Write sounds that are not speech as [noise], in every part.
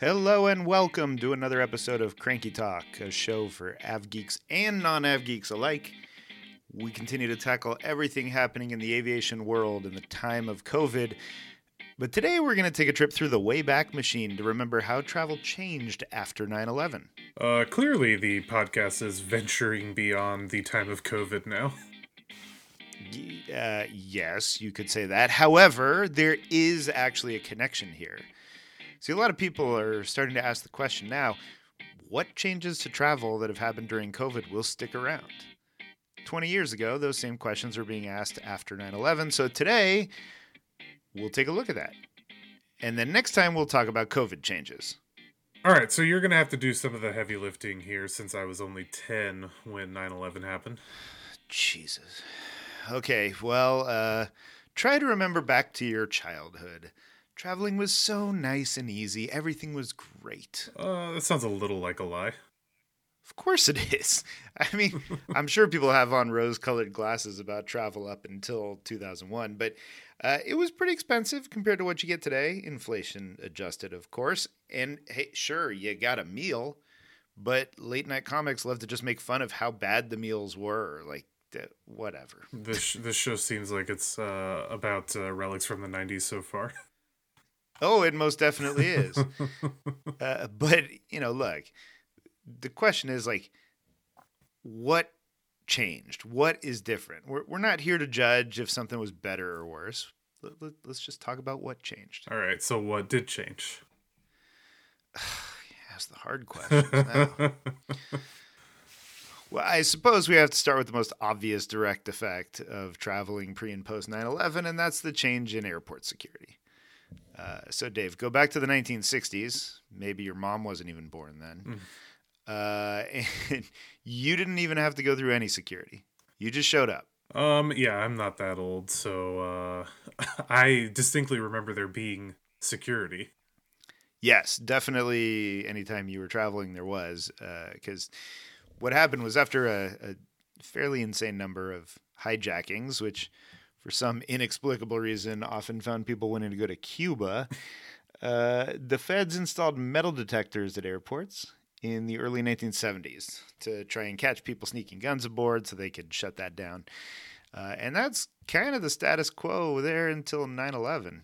Hello and welcome to another episode of Cranky Talk, a show for av geeks and non av geeks alike. We continue to tackle everything happening in the aviation world in the time of COVID. But today we're going to take a trip through the Wayback Machine to remember how travel changed after 9 11. Uh, clearly, the podcast is venturing beyond the time of COVID now. [laughs] Uh, yes, you could say that. However, there is actually a connection here. See, a lot of people are starting to ask the question now what changes to travel that have happened during COVID will stick around? 20 years ago, those same questions were being asked after 9 11. So today, we'll take a look at that. And then next time, we'll talk about COVID changes. All right, so you're going to have to do some of the heavy lifting here since I was only 10 when 9 11 happened. Jesus. Okay, well, uh, try to remember back to your childhood. Traveling was so nice and easy. Everything was great. Uh, that sounds a little like a lie. Of course it is. [laughs] I mean, I'm sure people have on rose colored glasses about travel up until 2001, but uh, it was pretty expensive compared to what you get today, inflation adjusted, of course. And hey, sure, you got a meal, but late night comics love to just make fun of how bad the meals were. Like, whatever. This this show seems like it's uh, about uh, relics from the '90s so far. [laughs] Oh, it most definitely is. [laughs] uh, but you know, look, the question is like, what changed? What is different? We're we're not here to judge if something was better or worse. Let, let's just talk about what changed. All right. So what did change? [sighs] Ask the hard questions now. [laughs] Well, I suppose we have to start with the most obvious direct effect of traveling pre and post 9 11, and that's the change in airport security. Uh, so, Dave, go back to the 1960s. Maybe your mom wasn't even born then. Mm. Uh, [laughs] and you didn't even have to go through any security. You just showed up. Um, yeah, I'm not that old, so uh, [laughs] I distinctly remember there being security. Yes, definitely. Anytime you were traveling, there was because uh, what happened was after a, a fairly insane number of hijackings, which for some inexplicable reason often found people wanting to go to Cuba, [laughs] uh, the feds installed metal detectors at airports in the early 1970s to try and catch people sneaking guns aboard so they could shut that down. Uh, and that's kind of the status quo there until 9 11.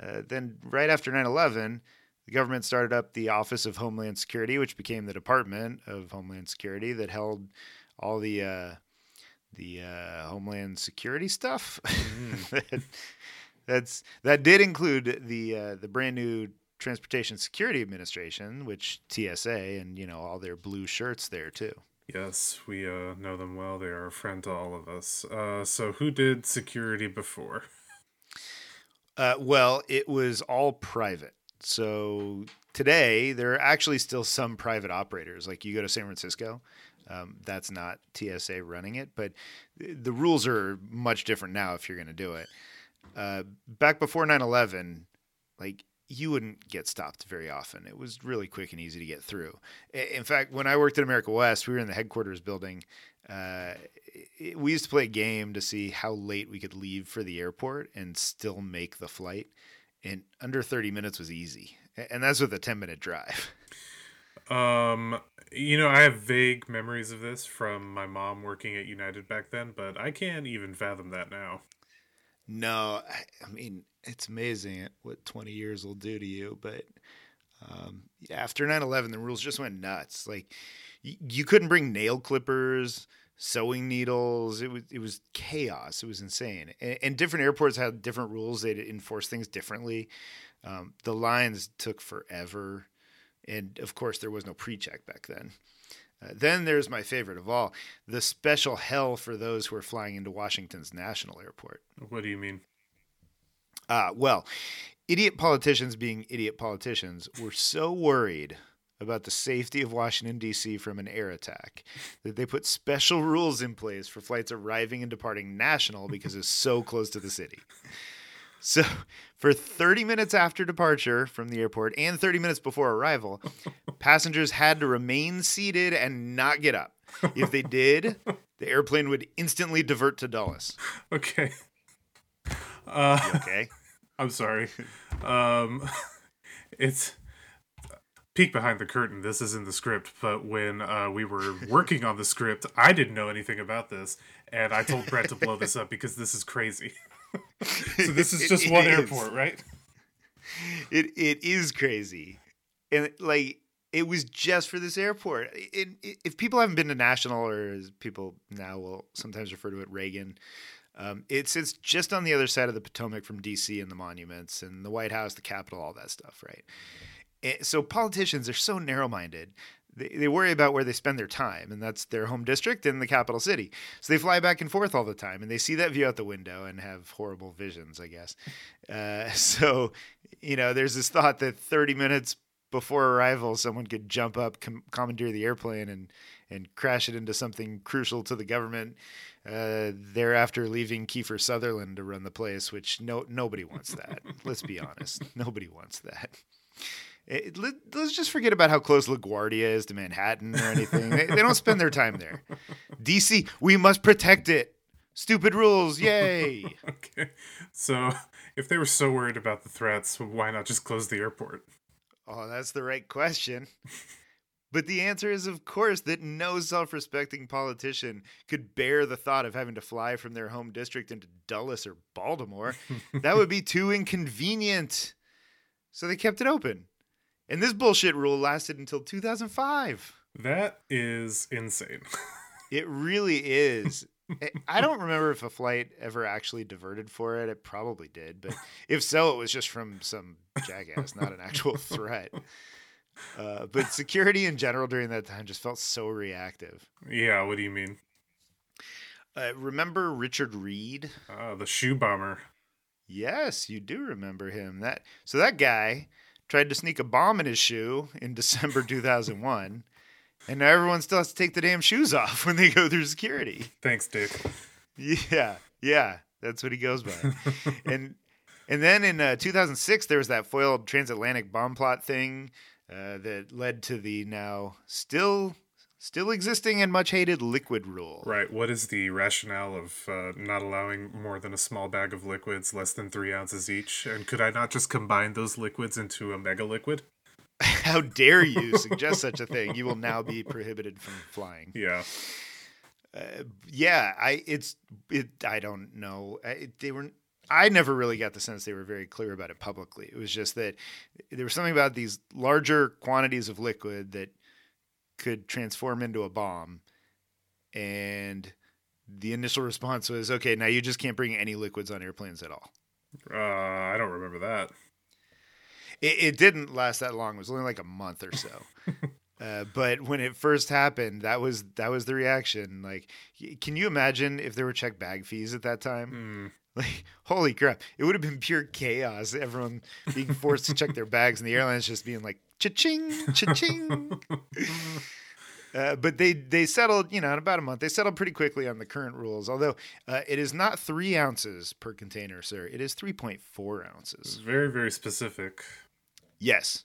Uh, then, right after 9 11, the government started up the Office of Homeland Security, which became the Department of Homeland Security that held all the uh, the uh, Homeland Security stuff. [laughs] Mm. that's that did include the uh, the brand new Transportation Security Administration, which TSA, and you know all their blue shirts there too. Yes, we uh, know them well. They are a friend to all of us. Uh, so, who did security before? Uh, well, it was all private. So today, there are actually still some private operators. Like you go to San Francisco, um, that's not TSA running it, but the rules are much different now if you're going to do it. Uh, back before 9 11, like you wouldn't get stopped very often. It was really quick and easy to get through. In fact, when I worked at America West, we were in the headquarters building. Uh, we used to play a game to see how late we could leave for the airport and still make the flight and under 30 minutes was easy. And that's with a 10 minute drive. [laughs] Um, you know, I have vague memories of this from my mom working at United back then, but I can't even fathom that now. No, I, I mean, it's amazing what 20 years will do to you, but um, after 9/11 the rules just went nuts. Like you couldn't bring nail clippers, sewing needles. It was it was chaos. It was insane. And, and different airports had different rules. They'd enforce things differently. Um, the lines took forever, and of course there was no pre-check back then. Uh, then there's my favorite of all, the special hell for those who are flying into Washington's National Airport. What do you mean? Uh, well, idiot politicians being idiot politicians were so worried about the safety of Washington, D.C. from an air attack. That they put special rules in place for flights arriving and departing national because it's so close to the city. So, [laughs] for 30 minutes after departure from the airport and 30 minutes before arrival, [laughs] passengers had to remain seated and not get up. If they did, [laughs] the airplane would instantly divert to Dulles. Okay. Uh, okay. I'm sorry. Um, it's peek behind the curtain. This is in the script, but when uh, we were working on the script, I didn't know anything about this, and I told Brett to blow this up because this is crazy. So this is just It one is. airport, right? It it is crazy, and like it was just for this airport. It, it, if people haven't been to National, or as people now will sometimes refer to it, Reagan, um, it sits just on the other side of the Potomac from D.C. and the monuments and the White House, the Capitol, all that stuff, right? And so politicians are so narrow-minded. They, they worry about where they spend their time, and that's their home district and the capital city. So they fly back and forth all the time, and they see that view out the window and have horrible visions, I guess. Uh, [laughs] so, you know, there's this thought that 30 minutes before arrival, someone could jump up, com- commandeer the airplane, and and crash it into something crucial to the government. Uh, thereafter, leaving Kiefer Sutherland to run the place, which no nobody wants that. [laughs] Let's be honest, nobody wants that. It, let, us just forget about how close LaGuardia is to Manhattan or anything. they, they don't spend their time there. [laughs] DC, we must protect it. Stupid rules, yay! [laughs] Okay. So if they were so worried about the threats, why not just close the airport? Oh, that's the right question. But the answer is, of course, that no self respecting politician could bear the thought of having to fly from their home district into Dulles or Baltimore. that would be too inconvenient. So they kept it open. And this bullshit rule lasted until 2005. That is insane. [laughs] It really is. I- don't remember if a flight ever actually diverted for it. It probably did, but if so, it was just from some jackass, not an actual [laughs] threat. Uh, but security in general during that time just felt so reactive. yeah, what do you mean? Uh, remember Richard Reid? Uh, the shoe bomber. Yes, you do remember him. That so that guy tried to sneak a bomb in his shoe in December [laughs] 2001, and now everyone still has to take the damn shoes off [laughs] when they go through security. Thanks, Duke. Yeah, yeah, that's what he goes by. [laughs] and and then in uh, 2006, there was that foiled transatlantic bomb plot thing uh, that led to the now still still existing and much hated liquid rule. Right. What is the rationale of uh, not allowing more than a small bag of liquids, less than three ounces each? And could I not just combine those liquids into a mega liquid? [laughs] How dare you suggest such a thing? You will now be prohibited from flying. [laughs] Yeah. Uh, yeah, I it's it. I don't know. It, they were. I never really got the sense they were very clear about it publicly. It was just that there was something about these larger quantities of liquid that could transform into a bomb, and the initial response was, "Okay, now you just can't bring any liquids on airplanes at all." Uh, I don't remember that. It, it didn't last that long. It was only like a month or so. [laughs] Uh, but when it first happened, that was that was the reaction. Like, can you imagine if there were check bag fees at that time? Hmm. [laughs] Like, holy crap! It would have been pure chaos. Everyone being forced to check their bags, and the airlines just being like, "Cha-ching, cha-ching." [laughs] Uh, but they they settled, you know, in about a month. They settled pretty quickly on the current rules. Although uh, it is not three ounces per container, sir. It is three point four It's ounces. very, very specific. Yes,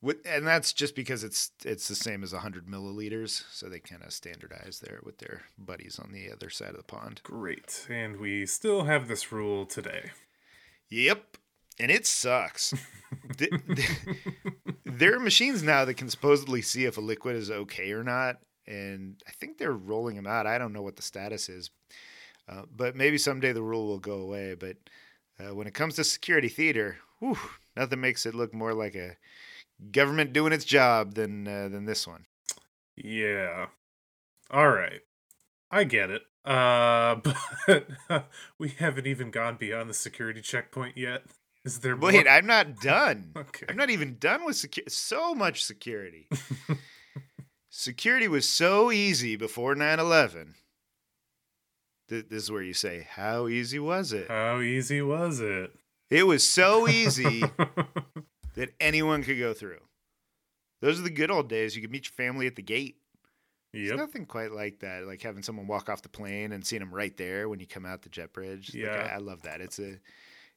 with, and that's just because it's it's the same as 100 milliliters, so they kind of standardize there with their buddies on the other side of the pond. Great. And we still have this rule today. Yep, and it sucks. [laughs] Th- th- there are machines now that can supposedly see if a liquid is okay or not, and I think they're rolling them out. I don't know what the status is, uh, but maybe someday the rule will go away. But uh, when it comes to security theater, whew, nothing makes it look more like a government doing its job than uh, than this one. Yeah. All right. I get it. Uh, [laughs] but we haven't even gone beyond the security checkpoint yet. Is there more? Wait, I'm not done. [laughs] Okay. I'm not even done with security. So much security. [laughs] security was so easy before 9 11. This is where you say, How easy was it? How easy was it? It was so easy [laughs] that anyone could go through. Those are the good old days. You could meet your family at the gate. There's nothing quite like that, like having someone walk off the plane and seeing them right there when you come out the jet bridge. Like, Yeah. I, I love that. It's a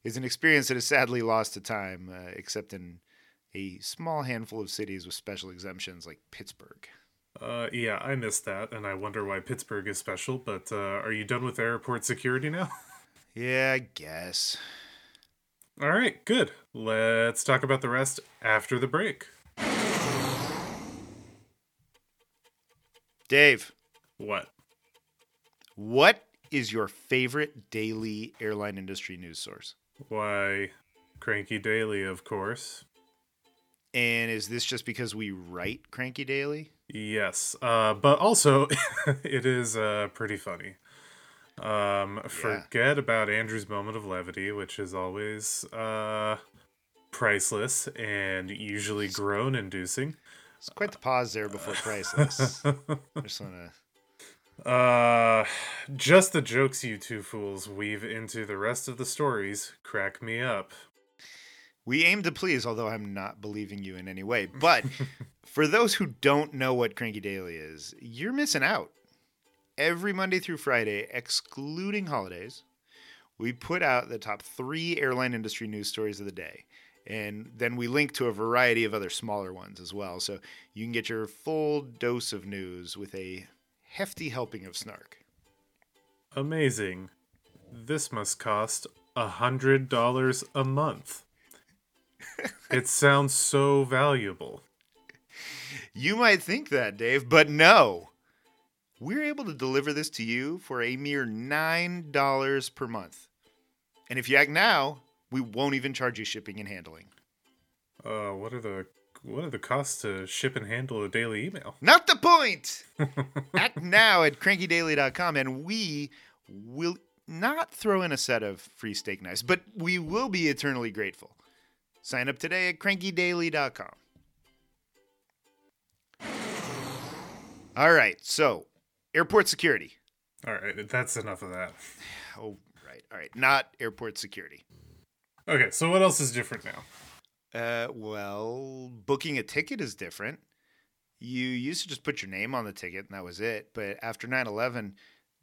is an experience that is sadly lost to time, uh, except in a small handful of cities with special exemptions like Pittsburgh. Uh, yeah, I missed that, and I wonder why Pittsburgh is special. But uh, are you done with airport security now? [laughs] yeah, I guess. All right, good. Let's talk about the rest after the break. Dave. What? What is your favorite daily airline industry news source? Why, Cranky Daily, of course. And is this just because we write Cranky Daily? Yes, uh, but also [laughs] it is uh, pretty funny. Um, forget about Andrew's moment of levity, which is always uh, priceless and usually groan inducing. It's quite the pause there before priceless. I [laughs] just want to. Uh, just the jokes you two fools weave into the rest of the stories crack me up. We aim to please, although I'm not believing you in any way. [laughs] But for those who don't know what Cranky Daily is, you're missing out. Every Monday through Friday, excluding holidays, we put out the top three airline industry news stories of the day. And then we link to a variety of other smaller ones as well. So you can get your full dose of news with a hefty helping of snark. Amazing. This must cost a hundred dollars a month. [laughs] it sounds so valuable. You might think that, Dave, but no. We're able to deliver this to you for a mere $9 per month. And if you act now, we won't even charge you shipping and handling. Uh, what are the what are the costs to ship and handle a daily email? [laughs] Not the point! [laughs] act now at crankydaily.com and we will not throw in a set of free steak knives, but we will be eternally grateful. Sign up today at crankydaily.com. All right, so airport security. All right, that's enough of that. [sighs] Oh, right. All right. Not airport security. Okay, so what else is different now? Uh, well, booking a ticket is different. You used to just put your name on the ticket and that was it. But after 9 11,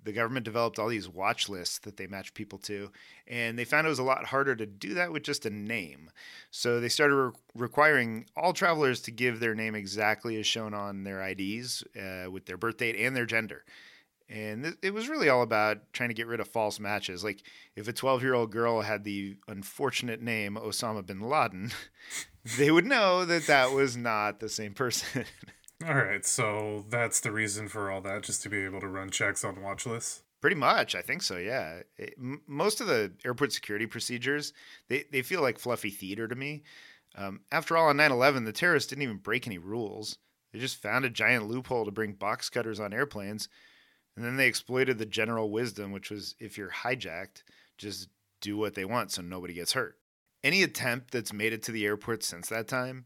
the government developed all these watch lists that they match people to. And they found it was a lot harder to do that with just a name. So they started re- requiring all travelers to give their name exactly as shown on their IDs uh, with their birth date and their gender. And th- it was really all about trying to get rid of false matches. Like if a 12 year old girl had the unfortunate name Osama bin Laden, [laughs] they would know that that was not the same person. [laughs] All right, so that's the reason for all that, just to be able to run checks on watch lists. Pretty much, I think so. Yeah, it, m- most of the airport security procedures they, they feel like fluffy theater to me. Um, after all, on 9/11, the terrorists didn't even break any rules. They just found a giant loophole to bring box cutters on airplanes, and then they exploited the general wisdom, which was if you're hijacked, just do what they want so nobody gets hurt. Any attempt that's made it to the airport since that time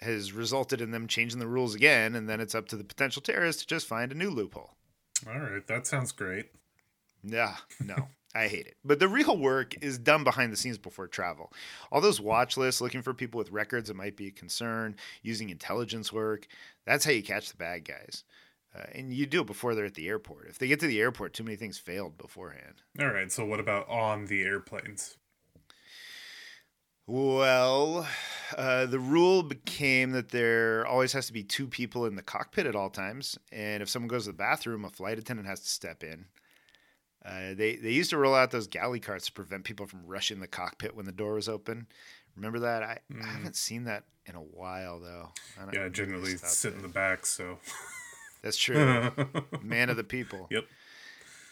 has resulted in them changing the rules again, and then it's up to the potential terrorists to just find a new loophole. All right, that sounds great. Yeah, no, I hate it. But the real work is done behind the scenes before travel. All those watch lists looking for people with records that might be a concern, using intelligence work, that's how you catch the bad guys. Uh, and you do it before they're at the airport. If they get to the airport, too many things failed beforehand. All right, so what about on the airplanes? Well, uh, the rule became that there always has to be two people in the cockpit at all times, and if someone goes to the bathroom, a flight attendant has to step in. Uh, they they used to roll out those galley carts to prevent people from rushing the cockpit when the door was open. Remember that? I, Mm. I haven't seen that in a while though. I don't- Yeah, generally sit in the back, so. [laughs] That's true. [laughs] Man of the people. Yep.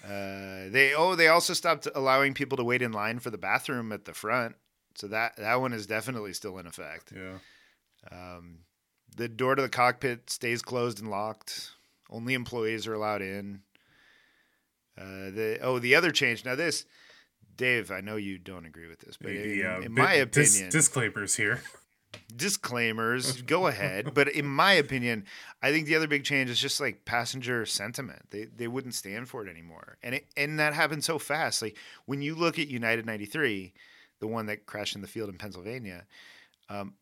Uh, they oh they also stopped allowing people to wait in line for the bathroom at the front. So that that one is definitely still in effect. Yeah. Um, the door to the cockpit stays closed and locked. Only employees are allowed in. Uh, the oh, the other change. Now this, Dave, I know you don't agree with this, but in, yeah. in bit- my dis- opinion, disclaimers here. Disclaimers. go [laughs] ahead, but in my opinion, I think the other big change is just like passenger sentiment. They they wouldn't stand for it anymore, and it and that happened so fast. Like when you look at United ninety three, the one that crashed in the field in Pennsylvania. Um,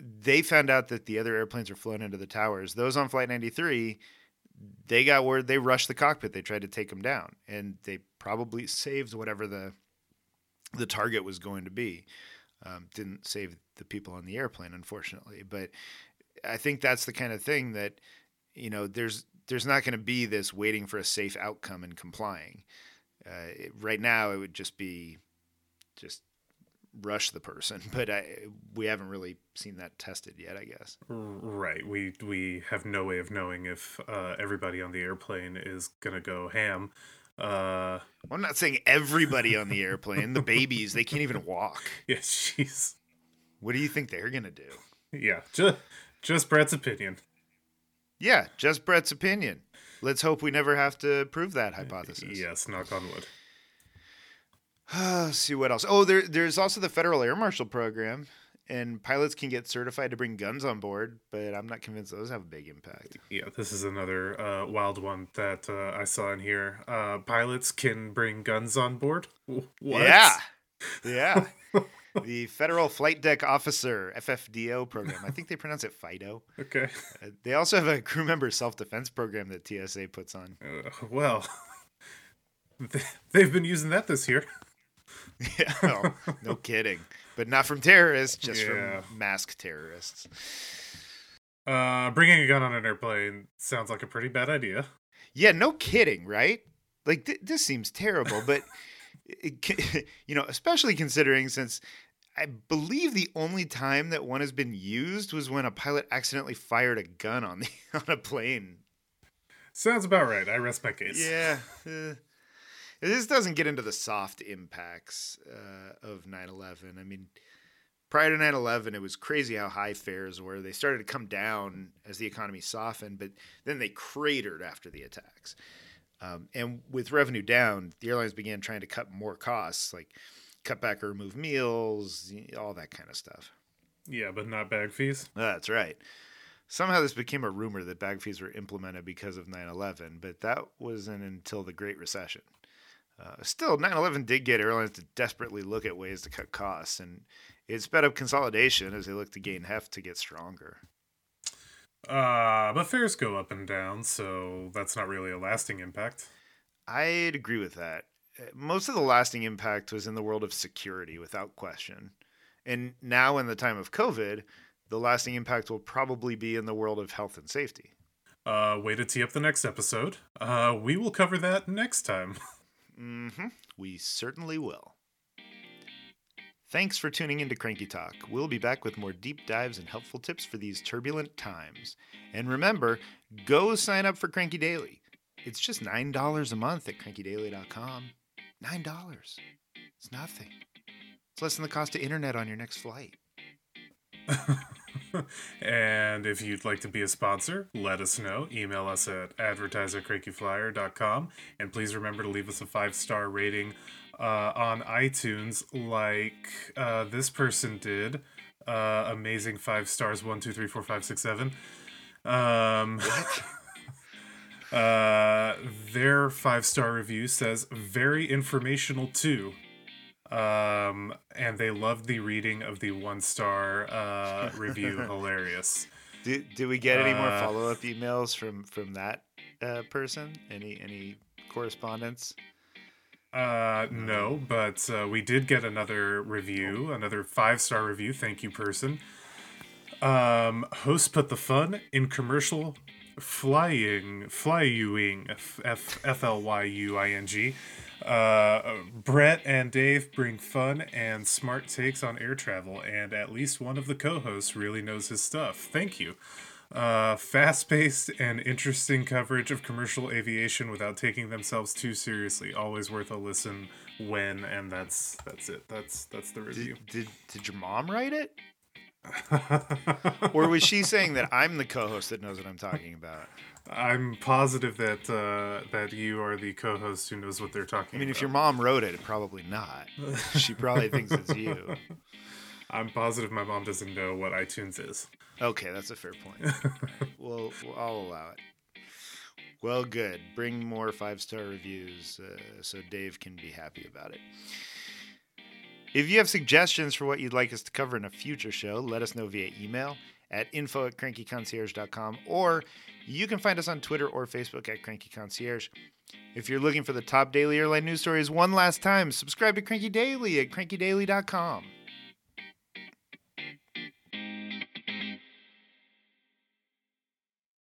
they found out that the other airplanes were flown into the towers. Those on Flight 93, they got word they rushed the cockpit. They tried to take them down, and they probably saved whatever the the target was going to be. Um, didn't save the people on the airplane, unfortunately. But I think that's the kind of thing that you know there's there's not going to be this waiting for a safe outcome and complying. Uh, it, right now, it would just be just rush the person, [laughs] but I, we haven't really seen that tested yet. I guess. Right. We we have no way of knowing if uh, everybody on the airplane is gonna go ham. Uh, I'm not saying everybody on the airplane. the babies, they can't even walk. [laughs] Yeah, jeez. What do you think they're gonna do? Yeah, just just Brett's opinion. Yeah, just Brett's opinion. Let's hope we never have to prove that hypothesis. Yes, knock on wood. [sighs] Let's see what else. Oh, there, there's also the Federal Air Marshal Program, and pilots can get certified to bring guns on board, but I'm not convinced those have a big impact. Yeah, this is another uh, wild one that uh, I saw in here. Uh, pilots can bring guns on board. What? Yeah, [laughs] yeah. the Federal Flight Deck Officer (FFDO) program. I think they pronounce it FIDO. Okay. Uh, they also have a crew member self-defense program that TSA puts on. Uh, well, [laughs] they've been using that this year. [laughs] yeah, no kidding. But not from terrorists, just yeah. from masked terrorists. Uh, bringing a gun on an airplane sounds like a pretty bad idea. Yeah, no kidding, right? Like th- this seems terrible, but [laughs] it, [laughs] you know, especially considering since I believe the only time that one has been used was when a pilot accidentally fired a gun on the [laughs] on a plane. Sounds about right. I rest my case. Yeah. Uh, this doesn't get into the soft impacts uh, of 9/11. I mean, prior to 9/11, it was crazy how high fares were. They started to come down as the economy softened, but then they cratered after the attacks. Um, and with revenue down, the airlines began trying to cut more costs, like cut back or remove meals, all that kind of stuff. Yeah, but not bag fees. That's right. Somehow this became a rumor that bag fees were implemented because of 9 11, but that wasn't until the Great Recession. Uh, still, 9 11 did get airlines to desperately look at ways to cut costs, and it sped up consolidation as they looked to gain heft to get stronger. Uh, but fares go up and down, so that's not really a lasting impact. I'd agree with that. Uh, most of the lasting impact was in the world of security, without question. And now, in the time of COVID, the lasting impact will probably be in the world of health and safety. Uh, way to tee up the next episode. Uh, we will cover that next time. [laughs] mm-hmm. We certainly will. Thanks for tuning in to Cranky Talk. We'll be back with more deep dives and helpful tips for these turbulent times. And remember, go sign up for Cranky Daily. It's just $9 a month at crankydaily.com. $9. It's nothing. It's less than the cost of internet on your next flight. [laughs] [laughs] and if you'd like to be a sponsor, let us know. Email us at advertise@crankyflyer.com. And please remember to leave us a five star rating uh, on iTunes, like uh, this person did. Uh, amazing five stars one, two, three, four, five, six, seven. Um, [laughs] uh, their five star review says, very informational too um, and they loved the reading of the one star uh, review. [laughs] Hilarious. Did, did we get any more uh, follow up emails from from that uh, person? Any any correspondence? Uh, no, but uh, we did get another review, another five star review. Thank you, person. Um, host put the fun in commercial flying, flying, F F L Y U I N G. Uh, Brett and Dave bring fun and smart takes on air travel, and at least one of the co hosts really knows his stuff. Thank you. Uh, Fast paced and interesting coverage of commercial aviation without taking themselves too seriously. Always worth a listen when, and that's that's it. That's that's the review. Did, did, did your mom write it? Or was she saying that I'm the co-host that knows what I'm talking about? I'm positive that uh, that you are the co-host who knows what they're talking. About. I mean, about. if your mom wrote it, probably not. she probably thinks it's you. [laughs] I'm positive my mom doesn't know what iTunes is. Okay, that's a fair point. [laughs] well, I'll allow it. Well, good. Bring more five star reviews uh, so Dave can be happy about it. If you have suggestions for what you'd like us to cover in a future show, let us know via email at info at crankyconcierge.com or you can find us on Twitter or Facebook at Cranky Concierge. If you're looking for the top daily airline news stories one last time, subscribe to Cranky Daily at crankydaily.com.